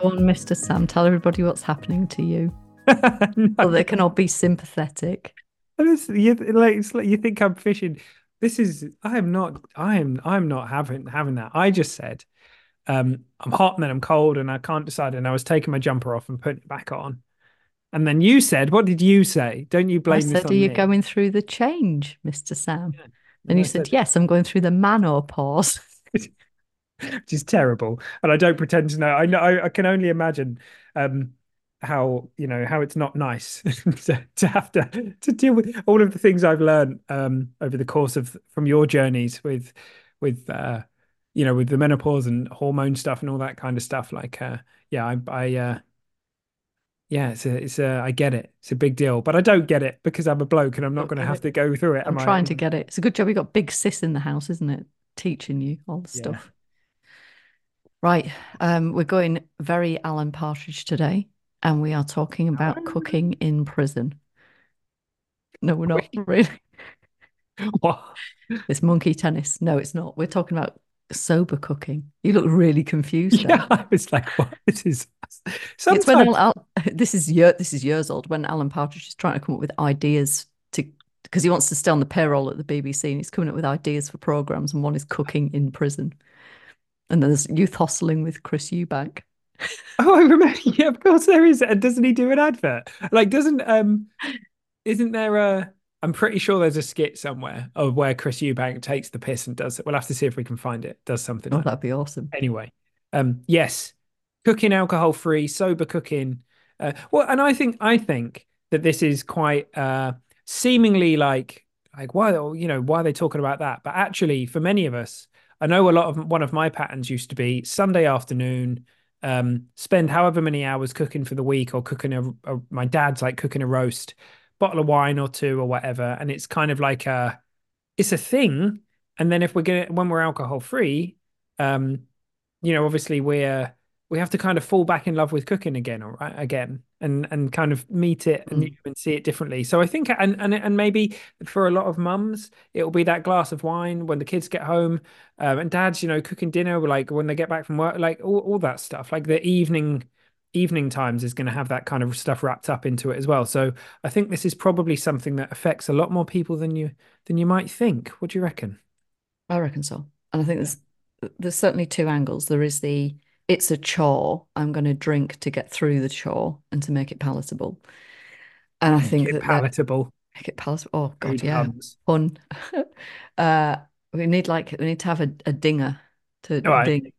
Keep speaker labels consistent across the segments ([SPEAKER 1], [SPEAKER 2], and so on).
[SPEAKER 1] Go on, Mr. Sam. Tell everybody what's happening to you.
[SPEAKER 2] No.
[SPEAKER 1] So they can all be sympathetic.
[SPEAKER 2] You, like, it's like you think I'm fishing. This is I am not I am I'm not having having that. I just said um I'm hot and then I'm cold and I can't decide and I was taking my jumper off and putting it back on. And then you said, what did you say? Don't you
[SPEAKER 1] I
[SPEAKER 2] blame this
[SPEAKER 1] said, Are you
[SPEAKER 2] me?
[SPEAKER 1] going through the change, Mr. Sam?
[SPEAKER 2] Yeah.
[SPEAKER 1] And
[SPEAKER 2] I
[SPEAKER 1] you said, Yes, I'm going through the menopause.
[SPEAKER 2] Which is terrible. And I don't pretend to know. I know I, I can only imagine um how you know how it's not nice to, to have to to deal with all of the things I've learned um over the course of from your journeys with with uh you know with the menopause and hormone stuff and all that kind of stuff. Like uh yeah, I I uh yeah, it's a it's a I get it. It's a big deal, but I don't get it because I'm a bloke and I'm not going to have
[SPEAKER 1] it.
[SPEAKER 2] to go through it.
[SPEAKER 1] I'm
[SPEAKER 2] am I?
[SPEAKER 1] trying to get it. It's a good job you got big sis in the house, isn't it? Teaching you all the
[SPEAKER 2] Yeah.
[SPEAKER 1] stuff. Right. Um, we're going very Alan Partridge today, and we are talking about cooking in prison. No, we're not really.
[SPEAKER 2] What?
[SPEAKER 1] It's monkey tennis. No, it's not. We're talking about sober cooking. You look really confused there.
[SPEAKER 2] Yeah, I was like, what? This is
[SPEAKER 1] It's when. Al- this is year this is years old when Alan Partridge is trying to come up with ideas to because he wants to stay on the payroll at the BBC and he's coming up with ideas for programs and one is cooking in prison. And there's youth hostling with Chris Eubank.
[SPEAKER 2] Oh, I remember. Yeah, of course there is. And doesn't he do an advert? Like, doesn't um, isn't there a? I'm pretty sure there's a skit somewhere of where Chris Eubank takes the piss and does it. We'll have to see if we can find it. Does something
[SPEAKER 1] Oh,
[SPEAKER 2] like that.
[SPEAKER 1] that'd be awesome.
[SPEAKER 2] Anyway, um, yes, cooking alcohol free, sober cooking. Uh, well, and I think I think that this is quite uh seemingly like like why you know why are they talking about that? But actually, for many of us, I know a lot of one of my patterns used to be Sunday afternoon. Um, spend however many hours cooking for the week, or cooking a, a my dad's like cooking a roast, bottle of wine or two or whatever, and it's kind of like a it's a thing. And then if we're gonna when we're alcohol free, um, you know, obviously we're we have to kind of fall back in love with cooking again, all right, again, and and kind of meet it and,
[SPEAKER 1] Mm.
[SPEAKER 2] and see it differently. So I think, and and and maybe for a lot of mums, it will be that glass of wine when the kids get home, um, and dads, you know, cooking dinner, like when they get back from work, like all, all that stuff, like the evening evening times is going to have that kind of stuff wrapped up into it as well. So I think this is probably something that affects a lot more people than you than you might think. What do you reckon?
[SPEAKER 1] I reckon so. And I think there's there's certainly two angles. There is the it's a chore. I'm going to drink to get through the chore and to make it palatable. And I think
[SPEAKER 2] Make
[SPEAKER 1] that
[SPEAKER 2] palatable.
[SPEAKER 1] make it palatable. Oh God, yeah.
[SPEAKER 2] puns.
[SPEAKER 1] fun. uh, we need like we need to have a, a dinger to
[SPEAKER 2] right.
[SPEAKER 1] ding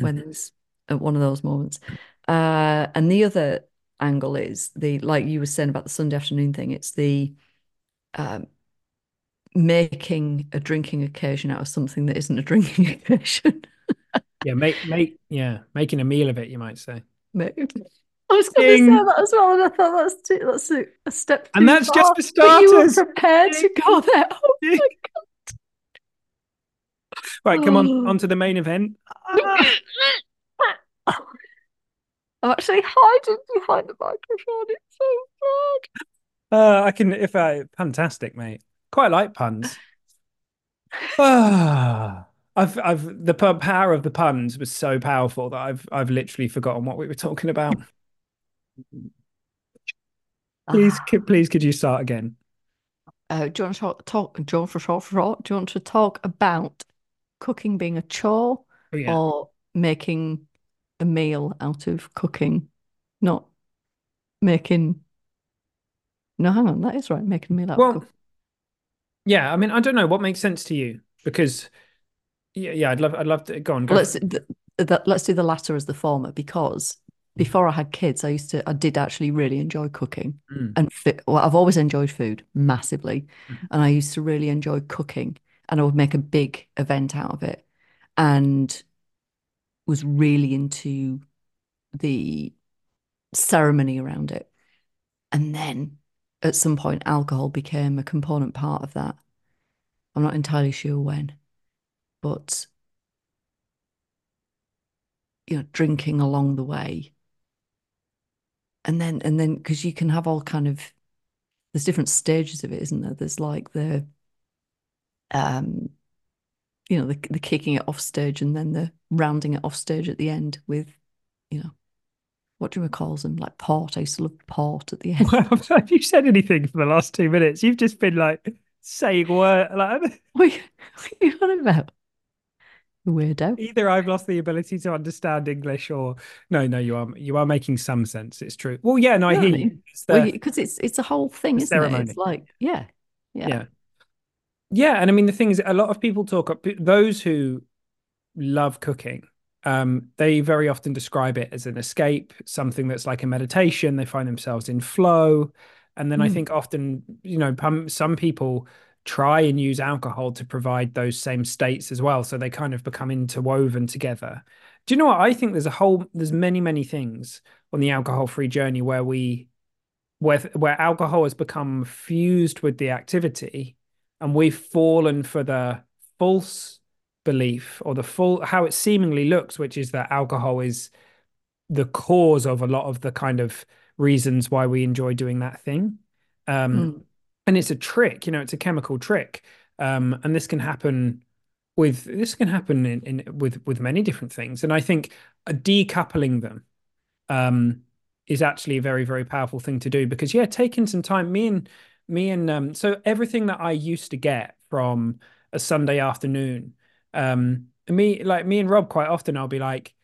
[SPEAKER 1] when there's at one of those moments. Uh, and the other angle is the like you were saying about the Sunday afternoon thing. It's the um, making a drinking occasion out of something that isn't a drinking occasion.
[SPEAKER 2] Yeah, make make yeah, making a meal of it, you might say.
[SPEAKER 1] I was going to say that as well, and I thought that's too, that's a, a step
[SPEAKER 2] And that's just
[SPEAKER 1] far,
[SPEAKER 2] for
[SPEAKER 1] but you were prepared to go there. Oh my
[SPEAKER 2] Ding. Right, come on,
[SPEAKER 1] Oh.
[SPEAKER 2] on to the main event.
[SPEAKER 1] I'm actually hiding behind the microphone. It's so bad.
[SPEAKER 2] Uh, I can if I fantastic, mate. Quite like puns. Ah, I've I've the power of the puns was so powerful that I've I've literally forgotten what we were talking about. Please,
[SPEAKER 1] Ah.
[SPEAKER 2] c- please, could you start again?
[SPEAKER 1] Uh, do you want to talk, talk do you want to talk, do you want to talk about cooking being a chore
[SPEAKER 2] Oh, yeah.
[SPEAKER 1] or making a meal out of cooking? Not making. No, hang on, that is right. Making a meal out
[SPEAKER 2] Well,
[SPEAKER 1] of cooking.
[SPEAKER 2] Yeah, I mean, I don't know what makes sense to you because yeah, yeah, I'd love I'd love to go on. Go
[SPEAKER 1] Let's
[SPEAKER 2] for it.
[SPEAKER 1] th- th- let's do the latter as the former because before I had kids, I used to I did actually really enjoy cooking
[SPEAKER 2] Mm.
[SPEAKER 1] and well, I've always enjoyed food massively,
[SPEAKER 2] Mhm.
[SPEAKER 1] and I used to really enjoy cooking, and I would make a big event out of it, and was really into the ceremony around it. And then at some point, alcohol became a component part of that. I'm not entirely sure when, but you know, drinking along the way. And then, and then, because you can have all kind of, there's different stages of it, isn't there? There's like the, um, you know, the, the kicking it off stage and then the rounding it off stage at the end with, you know, what do we call them? Like port. I used to love port at the end.
[SPEAKER 2] Well, have you said anything for the last two minutes? You've just been like saying word like
[SPEAKER 1] what are you on about? Weirdo.
[SPEAKER 2] Either I've lost the ability to understand English, or no, no, you are you are making some sense. It's true. Well, yeah, no, I hear you
[SPEAKER 1] because it's, it's a whole thing, isn't ceremony. it? It's like yeah, yeah,
[SPEAKER 2] yeah, yeah. And I mean, the thing is, a lot of people talk. Those who love cooking um, they very often describe it as an escape, something that's like a meditation. They find themselves in flow. And then mm. I think often, you know, some people try and use alcohol to provide those same states as well. So they kind of become interwoven together. Do you know what? I think there's a whole, there's many, many things on the alcohol free journey where we, where, where alcohol has become fused with the activity and we've fallen for the false belief or the full how it seemingly looks, which is that alcohol is the cause of a lot of the kind of reasons why we enjoy doing that thing. Um, mm. And it's a trick, you know, it's a chemical trick. Um, and this can happen with this can happen in, in with with many different things. And I think decoupling them um, is actually a very very powerful thing to do because yeah, taking some time. Me and me and um, so everything that I used to get from a Sunday afternoon um, me like me and Rob quite often I'll be like,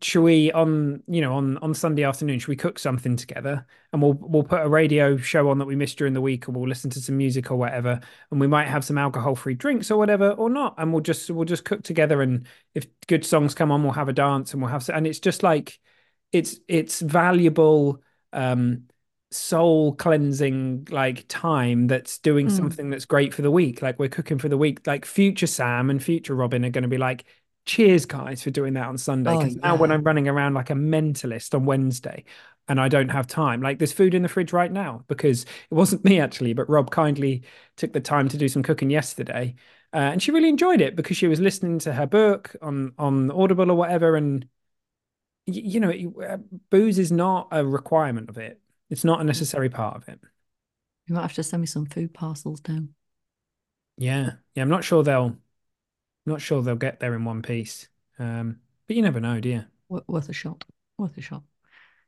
[SPEAKER 2] should we on you know on on Sunday afternoon should we cook something together? And we'll we'll put a radio show on that we missed during the week or we'll listen to some music or whatever. And we might have some alcohol free drinks or whatever or not. And we'll just we'll just cook together. And if good songs come on we'll have a dance and we'll have and it's just like it's it's valuable um soul cleansing like time that's doing mm. something that's great for the week. Like we're cooking for the week. Like future sam and future robin are going to be like cheers guys for doing that on sunday because oh, yeah. now when i'm running around like a mentalist on wednesday and i don't have time like there's food in the fridge right now because it wasn't me actually but rob kindly took the time to do some cooking yesterday uh, and she really enjoyed it because she was listening to her book on on audible or whatever and you know uh, booze is not a requirement of it it's not a necessary part of it.
[SPEAKER 1] You might have to send me some food parcels down.
[SPEAKER 2] Yeah, yeah. I'm not sure they'll, not sure they'll get there in one piece. Um, but you never know, do you?
[SPEAKER 1] Worth a shot. Worth a shot.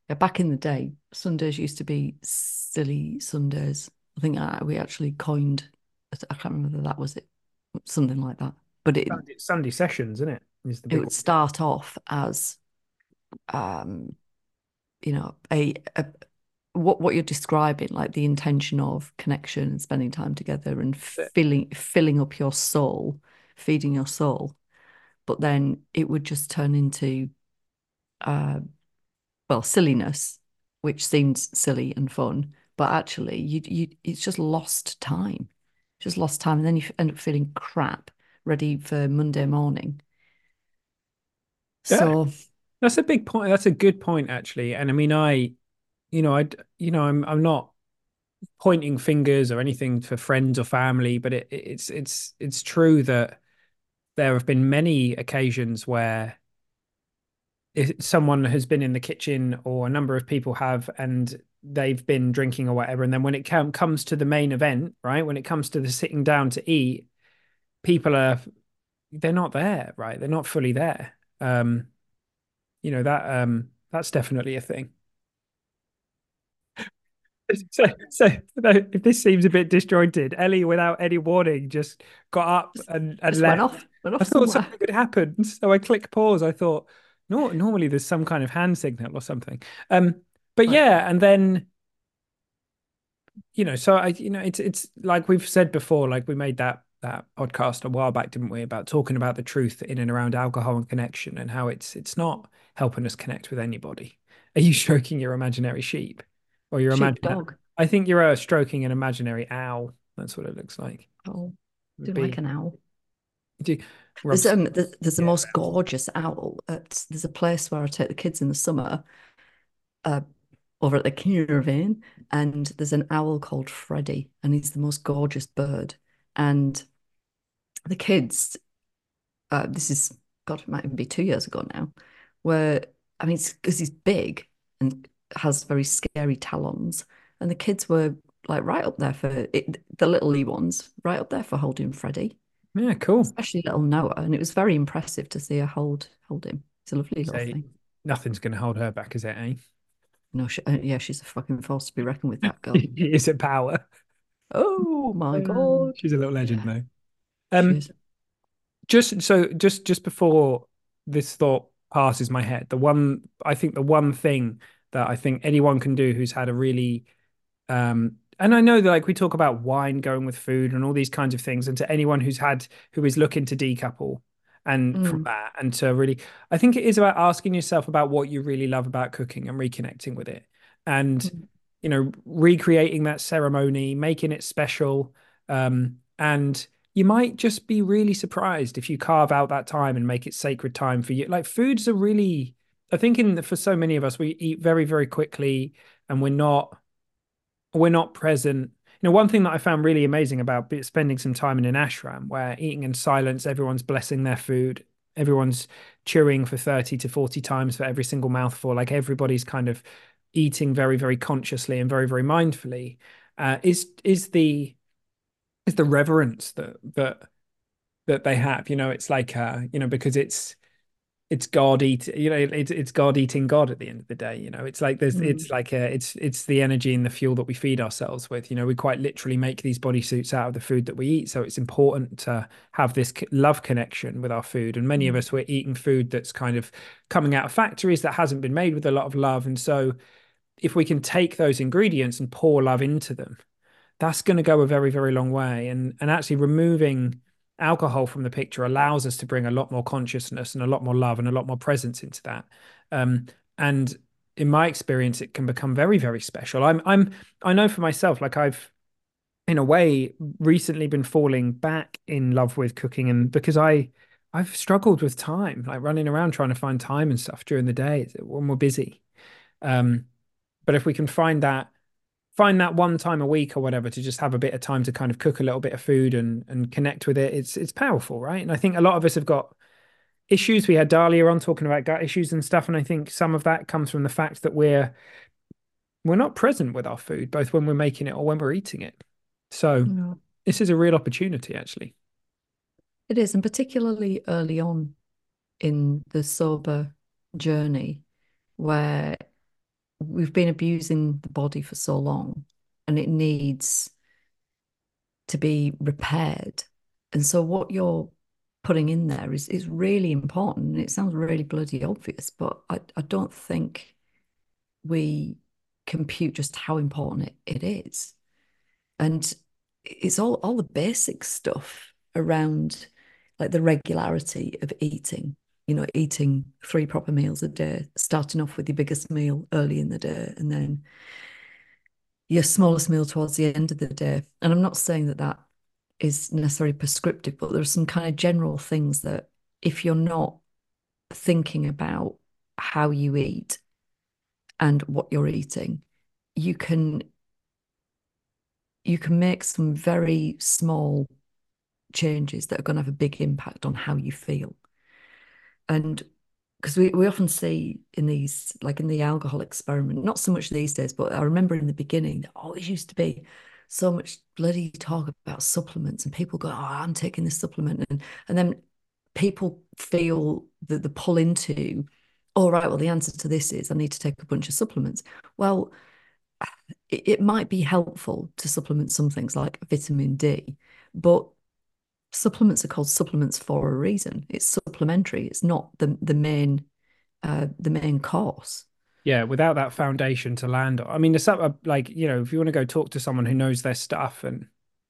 [SPEAKER 1] Yeah, back in the day, Sundays used to be silly Sundays. I think uh, we actually coined. I can't remember that was it, something like that. But it
[SPEAKER 2] Sunday, Sunday sessions, isn't it? Is
[SPEAKER 1] it would one. start off as, um, you know, a, a what what you're describing, like the intention of connection and spending time together and filling filling up your soul, feeding your soul, but then it would just turn into, uh, well, silliness, which seems silly and fun, but actually, you you it's just lost time, just lost time, and then you end up feeling crap, ready for Monday morning. So.
[SPEAKER 2] That's a big point. That's a good point, actually. And I mean, I you know, I, you know, I'm, I'm not pointing fingers or anything for friends or family, but it, it's, it's, it's true that there have been many occasions where someone has been in the kitchen or a number of people have, and they've been drinking or whatever. And then when it com- comes to the main event, right, when it comes to the sitting down to eat, people are, they're not there, right? They're not fully there. Um, you know, that, um, that's definitely a thing. So, so if this seems a bit disjointed, Ellie, without any warning, just got up and, and
[SPEAKER 1] just
[SPEAKER 2] left. I thought somewhere. something had happened, so I click pause. I thought, no, normally there's some kind of hand signal or something. Um, but right. yeah, and then you know, so I, you know, it's it's like we've said before, like we made that that podcast a while back, didn't we, about talking about the truth in and around alcohol and connection and how it's it's not helping us connect with anybody. Are you stroking your imaginary sheep? Or you're imagining dog. I think you're uh, stroking an imaginary owl. That's what it looks like.
[SPEAKER 1] Oh, do like an owl?
[SPEAKER 2] Do
[SPEAKER 1] There's um there's, there's the
[SPEAKER 2] yeah.
[SPEAKER 1] most gorgeous owl. At, there's a place where I take the kids in the summer, uh, over at the caravan, and there's an owl called Freddie, and he's the most gorgeous bird. And the kids, uh, this is God, it might even be two years ago now, where I mean, because he's big and has very scary talons, and the kids were like right up there for it, the little wee ones, right up there for holding Freddie.
[SPEAKER 2] Yeah, cool.
[SPEAKER 1] Especially little Noah, and it was very impressive to see her hold hold him. It's a lovely little
[SPEAKER 2] So
[SPEAKER 1] thing.
[SPEAKER 2] nothing's going to hold her back, is it? Eh?
[SPEAKER 1] No, she, uh, yeah, she's a fucking force to be reckoned with. That girl.
[SPEAKER 2] Is it power?
[SPEAKER 1] oh my
[SPEAKER 2] Um,
[SPEAKER 1] god,
[SPEAKER 2] She's a little legend, though. Um, just so just just before this thought passes my head, the one I think the one thing that I think anyone can do who's had a really um and I know that like we talk about wine going with food and all these kinds of things, and to anyone who's had who is looking to decouple and from
[SPEAKER 1] Mm,
[SPEAKER 2] that and to really I think it is about asking yourself about what you really love about cooking and reconnecting with it. And
[SPEAKER 1] mm,
[SPEAKER 2] you know, recreating that ceremony, making it special. Um, and you might just be really surprised if you carve out that time and make it sacred time for you. Like foods are really, I think in for so many of us, we eat very, very quickly and we're not we're not present. You know, one thing that I found really amazing about spending some time in an ashram where eating in silence, everyone's blessing their food, everyone's chewing for 30 to 40 times for every single mouthful, like everybody's kind of eating very, very consciously and very, very mindfully, uh, is is the is the reverence that that that they have. You know, it's like uh, you know, because it's it's God eat, you know, it's it's God eating God at the end of the day. You know, it's like there's
[SPEAKER 1] mm,
[SPEAKER 2] it's like a, it's it's the energy and the fuel that we feed ourselves with. You know, we quite literally make these bodysuits out of the food that we eat. So it's important to have this love connection with our food. And many of
[SPEAKER 1] mm,
[SPEAKER 2] us we're eating food that's kind of coming out of factories that hasn't been made with a lot of love. And so if we can take those ingredients and pour love into them, that's going to go a very, very long way. And and actually removing alcohol from the picture allows us to bring a lot more consciousness and a lot more love and a lot more presence into that. Um, and in my experience, it can become very, very special. I'm I'm I know for myself, like I've in a way recently been falling back in love with cooking and because I I've struggled with time, like running around trying to find time and stuff during the day when we're busy. Um, but if we can find that find that one time a week or whatever to just have a bit of time to kind of cook a little bit of food and and connect with it, it's it's powerful, right? And I think a lot of us have got issues. We had Dahlia on talking about gut issues and stuff, and I think some of that comes from the fact that we're we're not present with our food, both when we're making it or when we're eating it. So this is a real opportunity, actually.
[SPEAKER 1] It is, and particularly early on in the sober journey, where we've been abusing the body for so long, and it needs to be repaired. And so, what you're putting in there is is really important. It sounds really bloody obvious, but I, I don't think we compute just how important it, it is. And it's all all the basic stuff around like the regularity of eating. You know, eating three proper meals a day, starting off with your biggest meal early in the day, and then your smallest meal towards the end of the day. And I'm not saying that that is necessarily prescriptive, but there are some kind of general things that if you're not thinking about how you eat and what you're eating, you can you can make some very small changes that are going to have a big impact on how you feel. And because we, we often see in these, like in the alcohol experiment, not so much these days, but I remember in the beginning, oh, there always used to be so much bloody talk about supplements and people go, Oh, I'm taking this supplement. And, and then people feel that the pull into, all right, well, the answer to this is I need to take a bunch of supplements. Well, it, it might be helpful to supplement some things like vitamin D, but supplements are called supplements for a reason. It's supplementary. It's not the the main uh the main course.
[SPEAKER 2] Yeah, without that foundation to land on. I mean, it's like, you know, if you want to go talk to someone who knows their stuff and,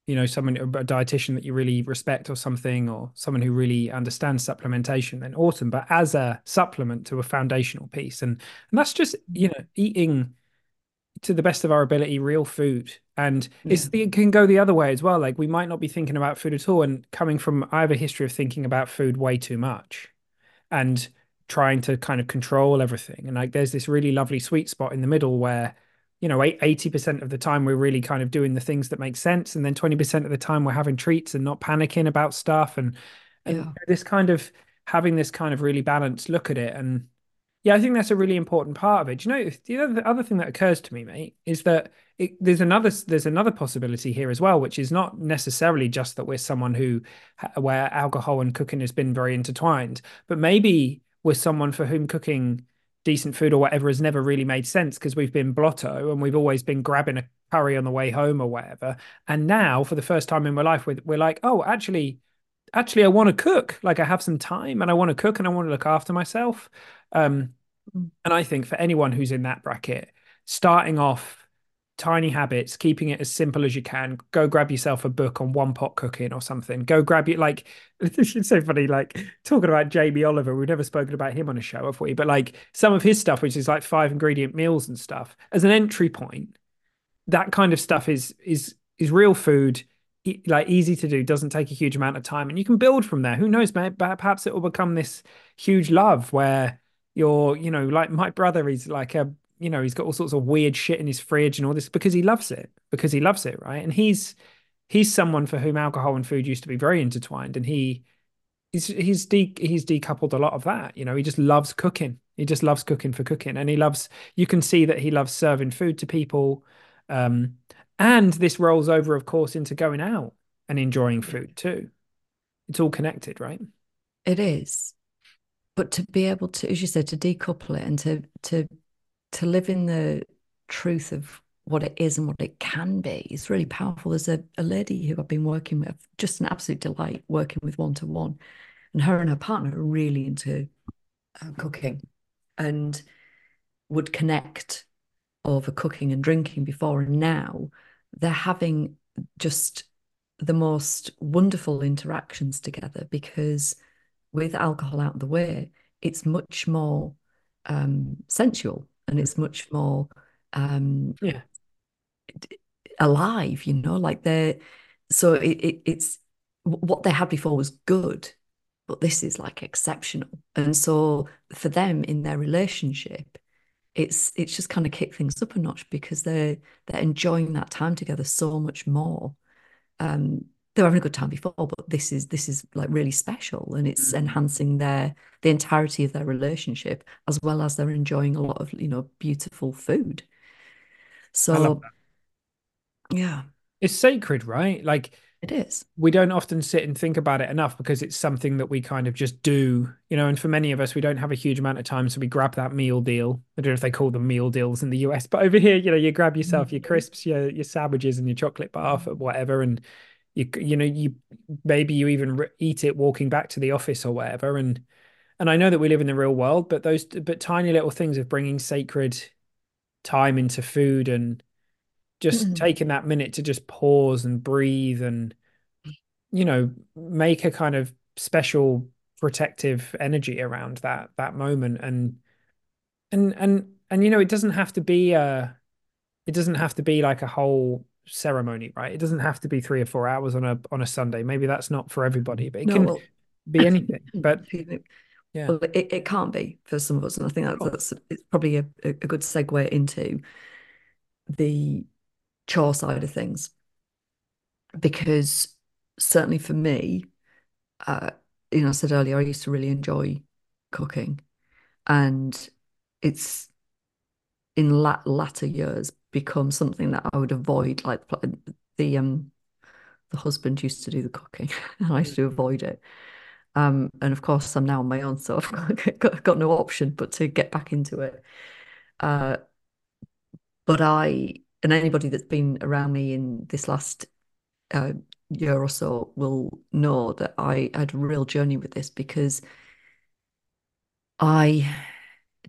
[SPEAKER 2] you know, someone, a dietitian that you really respect or something, or someone who really understands supplementation, then awesome. But as a supplement to a foundational piece, and and that's just, you know, eating to the best of our ability real food and it's
[SPEAKER 1] Yeah.
[SPEAKER 2] it can go the other way as well like we might not be thinking about food at all and coming from I have a history of thinking about food way too much and trying to kind of control everything and like there's this really lovely sweet spot in the middle where you know 80% of the time we're really kind of doing the things that make sense and then 20% of the time we're having treats and not panicking about stuff and and
[SPEAKER 1] Yeah.
[SPEAKER 2] this kind of having this kind of really balanced look at it and yeah, I think that's a really important part of it. Do you know, the other, the other thing that occurs to me, mate, is that it, there's another there's another possibility here as well, which is not necessarily just that we're someone who where alcohol and cooking has been very intertwined, but maybe we're someone for whom cooking decent food or whatever has never really made sense because we've been blotto and we've always been grabbing a curry on the way home or whatever. And now, for the first time in my life, we're, we're like, oh, actually, actually, I want to cook. Like I have some time and I want to cook and I want to look after myself. Um, And I think for anyone who's in that bracket, starting off tiny habits, keeping it as simple as you can. Go grab yourself a book on one pot cooking or something. Go grab it. Like it's so funny. Like talking about Jamie Oliver, we've never spoken about him on a show, have we? But like some of his stuff, which is like five ingredient meals and stuff, as an entry point, that kind of stuff is is is real food. Like easy to do, doesn't take a huge amount of time, and you can build from there. Who knows, man? Perhaps it will become this huge love where you're, you know, like my brother is like a you know, he's got all sorts of weird shit in his fridge and all this because he loves it, because he loves it, right? And he's he's someone for whom alcohol and food used to be very intertwined, and he he's he's de he's decoupled a lot of that. You know, he just loves cooking. He just loves cooking for cooking, and he loves. You can see that he loves serving food to people, um, and this rolls over, of course, into going out and enjoying food too. It's all connected, right?
[SPEAKER 1] It is. But to be able to, as you said, to decouple it and to to to live in the truth of what it is and what it can be is really powerful. There's a, a lady who I've been working with, just an absolute delight working with one to one. And her and her partner are really into uh, cooking and would connect over cooking and drinking before. And now they're having just the most wonderful interactions together because with alcohol out of the way, it's much more um, sensual and it's much more um,
[SPEAKER 2] yeah
[SPEAKER 1] alive. You know, like they're so it, it, it's what they had before was good, but this is like exceptional. And so for them in their relationship, it's it's just kind of kick things up a notch because they're they're enjoying that time together so much more. Um, they were having a good time before, but this is this is like really special and it's
[SPEAKER 2] Mm.
[SPEAKER 1] enhancing their the entirety of their relationship as well as they're enjoying a lot of, you know, beautiful food. So yeah,
[SPEAKER 2] It's sacred, right? Like
[SPEAKER 1] it is.
[SPEAKER 2] we don't often sit and think about it enough because it's something that we kind of just do, you know. And for many of us, we don't have a huge amount of time, so we grab that meal deal. I don't know if they call them meal deals in the US, but over here, you know, you grab yourself your
[SPEAKER 1] Mhm.
[SPEAKER 2] crisps, your your sandwiches, and your chocolate bar for whatever, and you you know you maybe you even eat it walking back to the office or whatever. And and I know that we live in the real world, but those but tiny little things of bringing sacred time into food and just
[SPEAKER 1] Mhm.
[SPEAKER 2] taking that minute to just pause and breathe and you know, make a kind of special protective energy around that that moment and and and and you know, it doesn't have to be a it doesn't have to be like a whole ceremony, right? It doesn't have to be three or four hours on a on a Sunday. Maybe that's not for everybody, but it
[SPEAKER 1] No,
[SPEAKER 2] can
[SPEAKER 1] well,
[SPEAKER 2] be anything. But yeah,
[SPEAKER 1] Well, it, it can't be for some of us, and I think that, that's it's probably a, a good segue into the chore side of things because certainly for me, uh, you know, I said earlier I used to really enjoy cooking, and it's in lat latter years become something that I would avoid. Like the um the husband used to do the cooking, and I used to avoid it. Um, and of course, I'm now on my own, so I've got, got no option but to get back into it. Uh, but I and anybody that's been around me in this last uh, year or so will know that I had a real journey with this because I,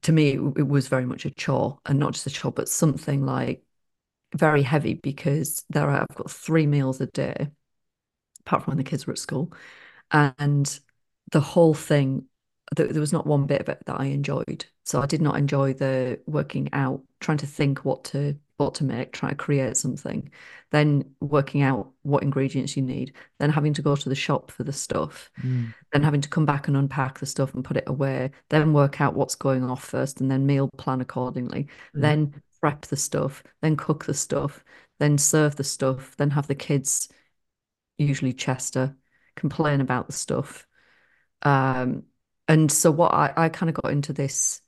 [SPEAKER 1] to me, it, was very much a chore and not just a chore, but something like very heavy because there are, I've got three meals a day, apart from when the kids were at school. And the whole thing, there, there was not one bit of it that I enjoyed. So I did not enjoy the working out, trying to think what to what to make, try to create something, then working out what ingredients you need, then having to go to the shop for the stuff,
[SPEAKER 2] Mm.
[SPEAKER 1] then having to come back and unpack the stuff and put it away, then work out what's going off first, and then meal plan accordingly,
[SPEAKER 2] Mhm.
[SPEAKER 1] then prep the stuff, then cook the stuff, then serve the stuff, then have the kids, usually Chester, complain about the stuff. Um, and so what I, I kind of got into this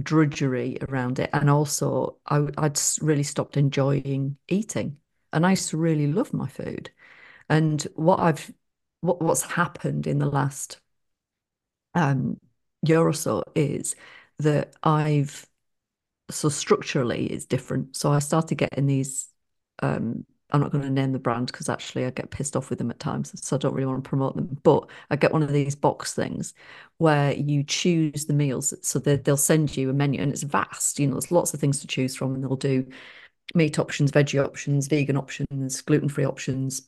[SPEAKER 1] drudgery around it, and also I, I'd really stopped enjoying eating, and I used to really love my food. And what I've what what's happened in the last um year or so is that I've so structurally it's different. So I started getting these um I'm not going to name the brand because actually I get pissed off with them at times, so I don't really want to promote them. But I get one of these box things where you choose the meals, so that they'll send you a menu, and it's vast. You know, there's lots of things to choose from, and they'll do meat options, veggie options, vegan options, gluten-free options.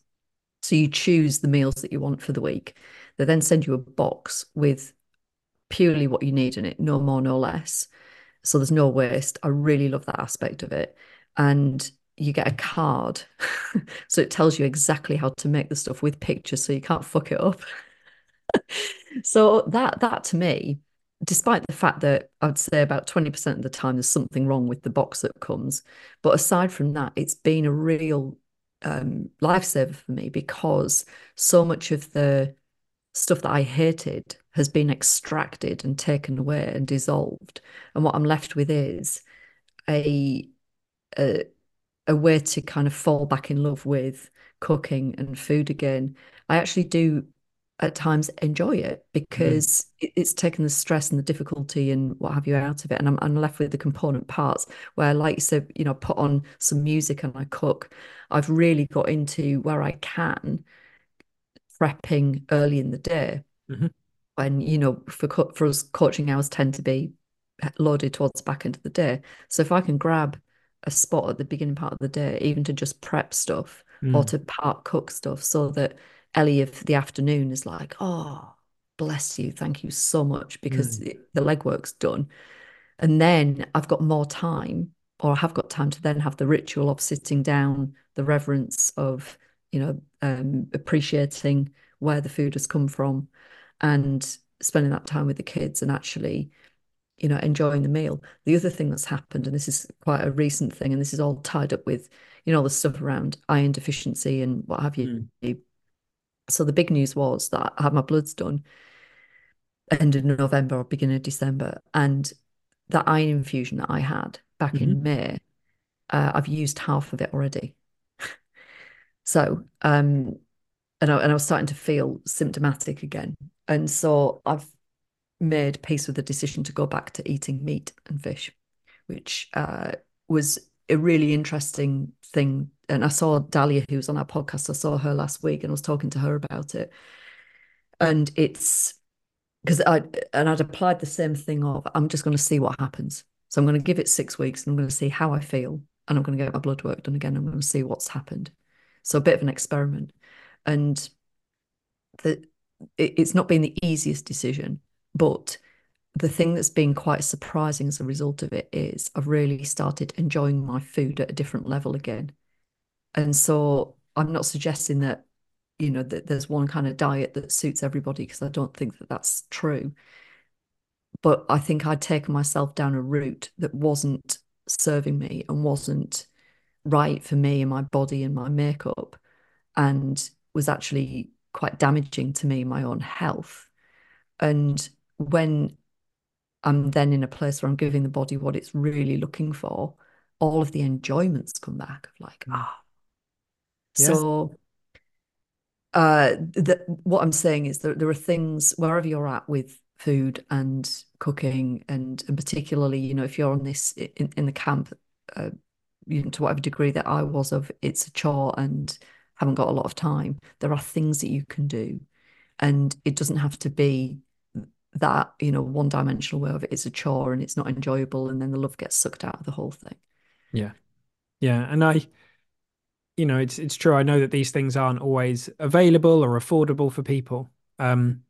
[SPEAKER 1] So you choose the meals that you want for the week. They then send you a box with purely what you need in it, no more, no less. So there's no waste. I really love that aspect of it. And you get a card. so it tells you exactly how to make the stuff with pictures so you can't fuck it up. so that that to me, despite the fact that I'd say about 20% of the time there's something wrong with the box that comes, but aside from that, it's been a real um, lifesaver for me because so much of the stuff that I hated has been extracted and taken away and dissolved. And what I'm left with is a, a a way to kind of fall back in love with cooking and food again. I actually do at times enjoy it because mm. it's taken the stress and the difficulty and what have you out of it. And I'm, I'm left with the component parts where, like you said, you know, put on some music and I cook. I've really got into where I can prepping early in the day.
[SPEAKER 2] Mm-hmm.
[SPEAKER 1] When, you know, for, for us, coaching hours tend to be loaded towards the back end of the day. So if I can grab a spot at the beginning part of the day, even to just prep stuff mm. or to part cook stuff so that Ellie of the afternoon is like, oh, bless you. Thank you so much because mm. the legwork's done. And then I've got more time or I have got time to then have the ritual of sitting down, the reverence of, you know, um, appreciating where the food has come from and spending that time with the kids and actually you know, enjoying the meal. The other thing that's happened, and this is quite a recent thing, and this is all tied up with, you know, the stuff around iron deficiency and what have you. Mm. So the big news was that I had my bloods done end of November or beginning of December, and that iron infusion that I had back mm-hmm. in May, uh, I've used half of it already. so, um, and I, and I was starting to feel symptomatic again, and so I've made peace with the decision to go back to eating meat and fish, which uh, was a really interesting thing. And I saw Dahlia, who was on our podcast, I saw her last week and was talking to her about it. And it's because I and I'd applied the same thing of I'm just going to see what happens. So I'm going to give it six weeks and I'm going to see how I feel. And I'm going to get my blood work done again. I'm going to see what's happened. So a bit of an experiment. And the it, it's not been the easiest decision but the thing that's been quite surprising as a result of it is I've really started enjoying my food at a different level again. And so I'm not suggesting that, you know, that there's one kind of diet that suits everybody because I don't think that that's true. But I think I'd taken myself down a route that wasn't serving me and wasn't right for me and my body and my makeup and was actually quite damaging to me, my own health. And when I'm then in a place where I'm giving the body what it's really looking for, all of the enjoyments come back of like, ah. Yes. So uh the, what I'm saying is that there are things wherever you're at with food and cooking and, and particularly, you know, if you're on this in, in the camp, uh, you know, to whatever degree that I was of it's a chore and haven't got a lot of time, there are things that you can do. And it doesn't have to be that you know one dimensional way of it is a chore and it's not enjoyable and then the love gets sucked out of the whole thing.
[SPEAKER 2] Yeah. Yeah and i you know it's it's true. I know that these things aren't always available or affordable for people um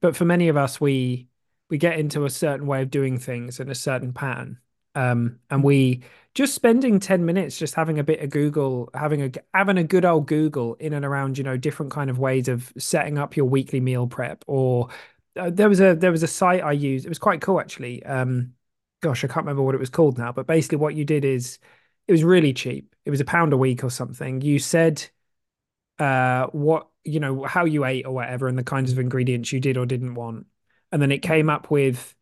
[SPEAKER 2] but for many of us we we get into a certain way of doing things in a certain pattern um and we just spending 10 minutes just having a bit of Google, having a having a good old Google in and around, you know, different kind of ways of setting up your weekly meal prep or uh, there was a there was a site I used. It was quite cool actually. Um gosh, I can't remember what it was called now, but basically what you did is it was really cheap. It was a pound a week or something. You said uh what, you know, how you ate or whatever and the kinds of ingredients you did or didn't want. And then it came up with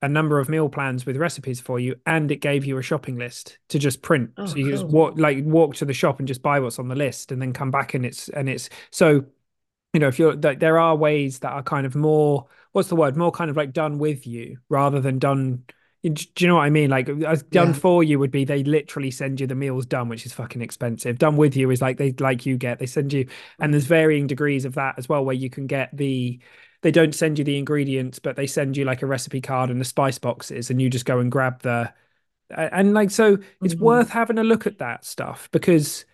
[SPEAKER 2] a number of meal plans with recipes for you, and it gave you a shopping list to just print.
[SPEAKER 1] Oh,
[SPEAKER 2] so you
[SPEAKER 1] cool.
[SPEAKER 2] just walk like walk to the shop and just buy what's on the list, and then come back and it's and it's so you know if you're like there are ways that are kind of more what's the word more kind of like done with you rather than done do you know what I mean? Like done yeah. for you would be they literally send you the meals done, which is fucking expensive. Done with you is like they like you get they send you, and there's varying degrees of that as well, where you can get the they don't send you the ingredients, but they send you like a recipe card and the spice boxes, and you just go and grab the and like so it's mm-hmm. worth having a look at that stuff because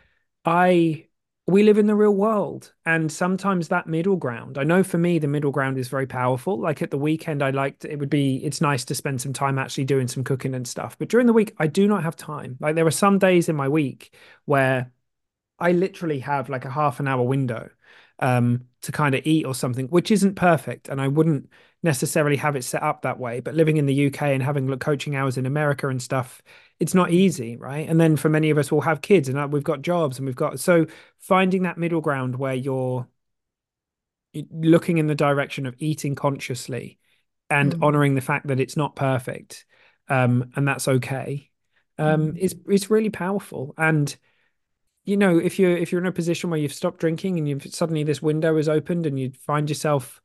[SPEAKER 2] I we live in the real world and sometimes that middle ground i know for me the middle ground is very powerful like at the weekend i liked it would be it's nice to spend some time actually doing some cooking and stuff but during the week i do not have time like there are some days in my week where i literally have like a half an hour window um, to kind of eat or something, which isn't perfect. And I wouldn't necessarily have it set up that way. But living in the UK and having coaching hours in America and stuff, it's not easy, right? And then for many of us, we'll have kids and uh, we've got jobs and we've got so finding that middle ground where you're looking in the direction of eating consciously and mm. honoring the fact that it's not perfect um, and that's okay um, mm. is is really powerful and you know if you're if you're in a position where you've stopped drinking and you've suddenly this window is opened and you find yourself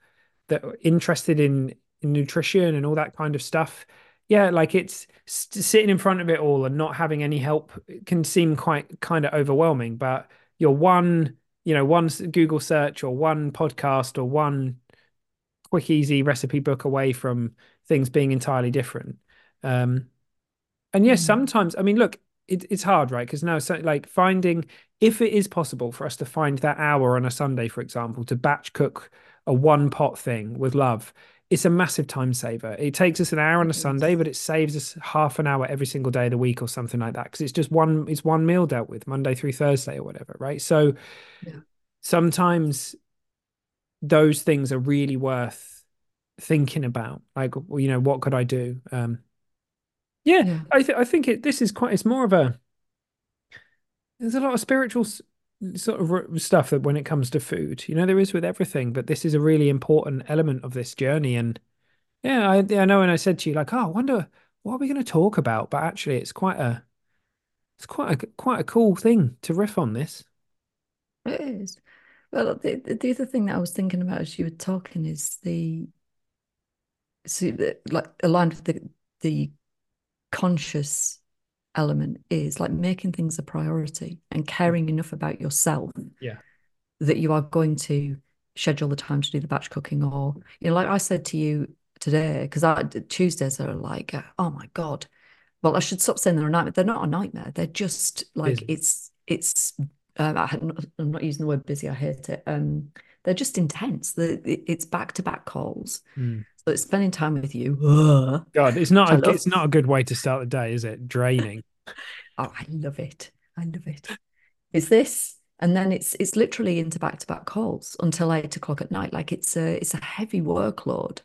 [SPEAKER 2] that are interested in, in nutrition and all that kind of stuff yeah like it's sitting in front of it all and not having any help can seem quite kind of overwhelming but you're one you know one google search or one podcast or one quick easy recipe book away from things being entirely different um and yes mm. sometimes i mean look it, it's hard, right? Because now, so, like finding if it is possible for us to find that hour on a Sunday, for example, to batch cook a one pot thing with love, it's a massive time saver. It takes us an hour on a Sunday, but it saves us half an hour every single day of the week or something like that. Because it's just one, it's one meal dealt with Monday through Thursday or whatever, right? So yeah. sometimes those things are really worth thinking about. Like, you know, what could I do? Um, yeah, yeah. I th- I think it. This is quite. It's more of a. There's a lot of spiritual sort of stuff that when it comes to food, you know, there is with everything, but this is a really important element of this journey. And yeah, I, I know. And I said to you, like, oh, I wonder what are we going to talk about? But actually, it's quite a, it's quite a quite a cool thing to riff on this.
[SPEAKER 1] It is. Well, the the other thing that I was thinking about as you were talking is the, so like aligned with the the conscious element is like making things a priority and caring enough about yourself
[SPEAKER 2] yeah.
[SPEAKER 1] that you are going to schedule the time to do the batch cooking or you know like i said to you today because i tuesdays are like oh my god. Well i should stop saying they're a nightmare. They're not a nightmare. They're just like busy. it's it's uh, i'm not using the word busy i hate it. Um they're just intense the, it's back to back calls
[SPEAKER 2] mm.
[SPEAKER 1] So it's spending time with you.
[SPEAKER 2] God, it's not a, it's not a good way to start the day, is it? Draining.
[SPEAKER 1] oh, I love it. I love it. It's this, and then it's it's literally into back to back calls until eight o'clock at night. Like it's a it's a heavy workload,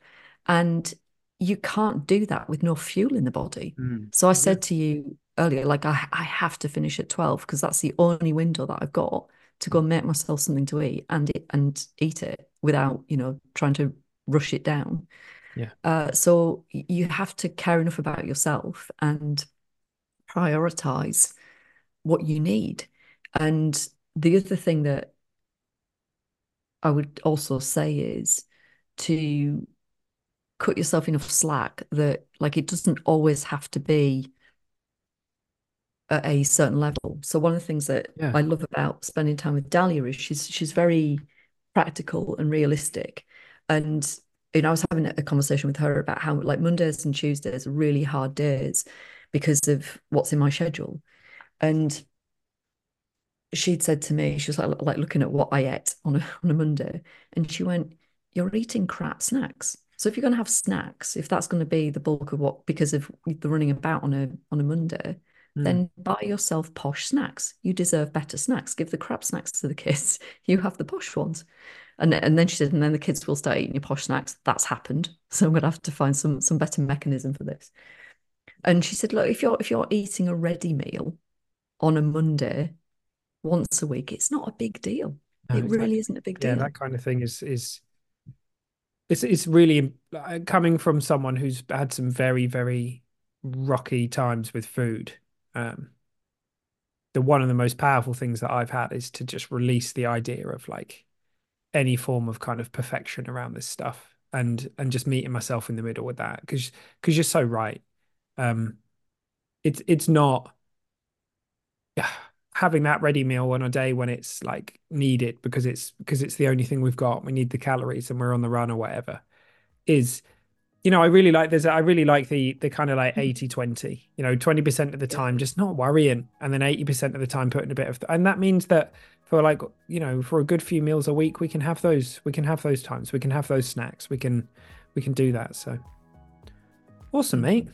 [SPEAKER 1] and you can't do that with no fuel in the body.
[SPEAKER 2] Mm.
[SPEAKER 1] So I said to you earlier, like I I have to finish at twelve because that's the only window that I've got to go and make myself something to eat and it, and eat it without you know trying to rush it down.
[SPEAKER 2] Yeah.
[SPEAKER 1] Uh, so you have to care enough about yourself and prioritize what you need. And the other thing that I would also say is to cut yourself enough slack that like it doesn't always have to be at a certain level. So one of the things that yeah. I love about spending time with Dahlia is she's she's very practical and realistic. And you know, I was having a conversation with her about how like Mondays and Tuesdays are really hard days because of what's in my schedule. And she'd said to me, she was like, like looking at what I ate on a on a Monday, and she went, "You're eating crap snacks. So if you're going to have snacks, if that's going to be the bulk of what because of the running about on a on a Monday,
[SPEAKER 2] Mm.
[SPEAKER 1] then buy yourself posh snacks. You deserve better snacks. Give the crap snacks to the kids. You have the posh ones. And, and then she said, and then the kids will start eating your posh snacks. That's happened. So I'm gonna have to find some some better mechanism for this. And she said, look, if you're if you're eating a ready meal on a Monday once a week, it's not a big deal.
[SPEAKER 2] No,
[SPEAKER 1] it really isn't a big deal.
[SPEAKER 2] yeah that kind of thing is is it's it's really uh, coming from someone who's had some very very rocky times with food um the one of the most powerful things that I've had is to just release the idea of like any form of kind of perfection around this stuff and and just meeting myself in the middle with that because because you're so right. Um it's it's not having that ready meal on a day when it's like needed because it's because it's the only thing we've got we need the calories and we're on the run or whatever is you know i really like this. i really like the the kind of like 80 20 you know 20% of the time just not worrying and then 80% of the time putting a bit of and that means that for like you know for a good few meals a week we can have those we can have those times we can have those snacks we can we can do that so awesome mate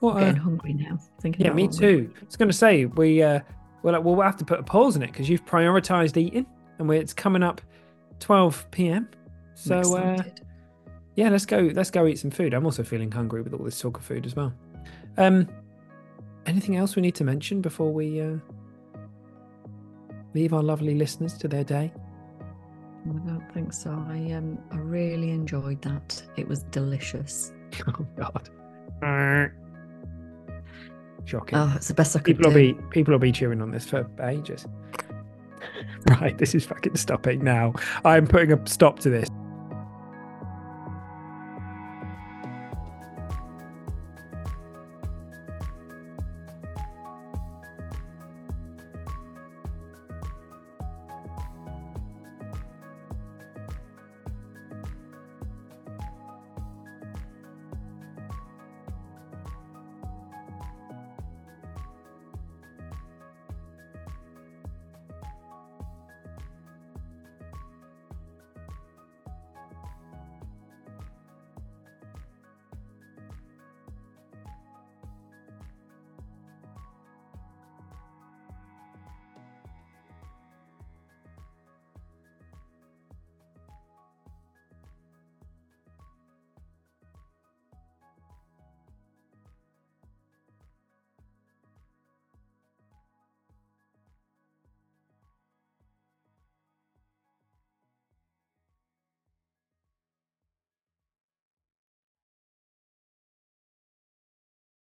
[SPEAKER 2] what
[SPEAKER 1] I'm
[SPEAKER 2] a-
[SPEAKER 1] getting hungry now. Thinking
[SPEAKER 2] yeah, me too. I was going to say we uh, well we'll have to put a pause in it because you've prioritized eating, and it's coming up 12 p.m. So uh. Yeah, let's go. Let's go eat some food. I'm also feeling hungry with all this talk of food as well. Um, anything else we need to mention before we uh, leave our lovely listeners to their day?
[SPEAKER 1] I don't think so. I um I really enjoyed that. It was delicious.
[SPEAKER 2] Oh God. Shocking.
[SPEAKER 1] Oh, it's the best I could
[SPEAKER 2] People will be people will be chewing on this for ages. right, this is fucking stopping now. I'm putting a stop to this.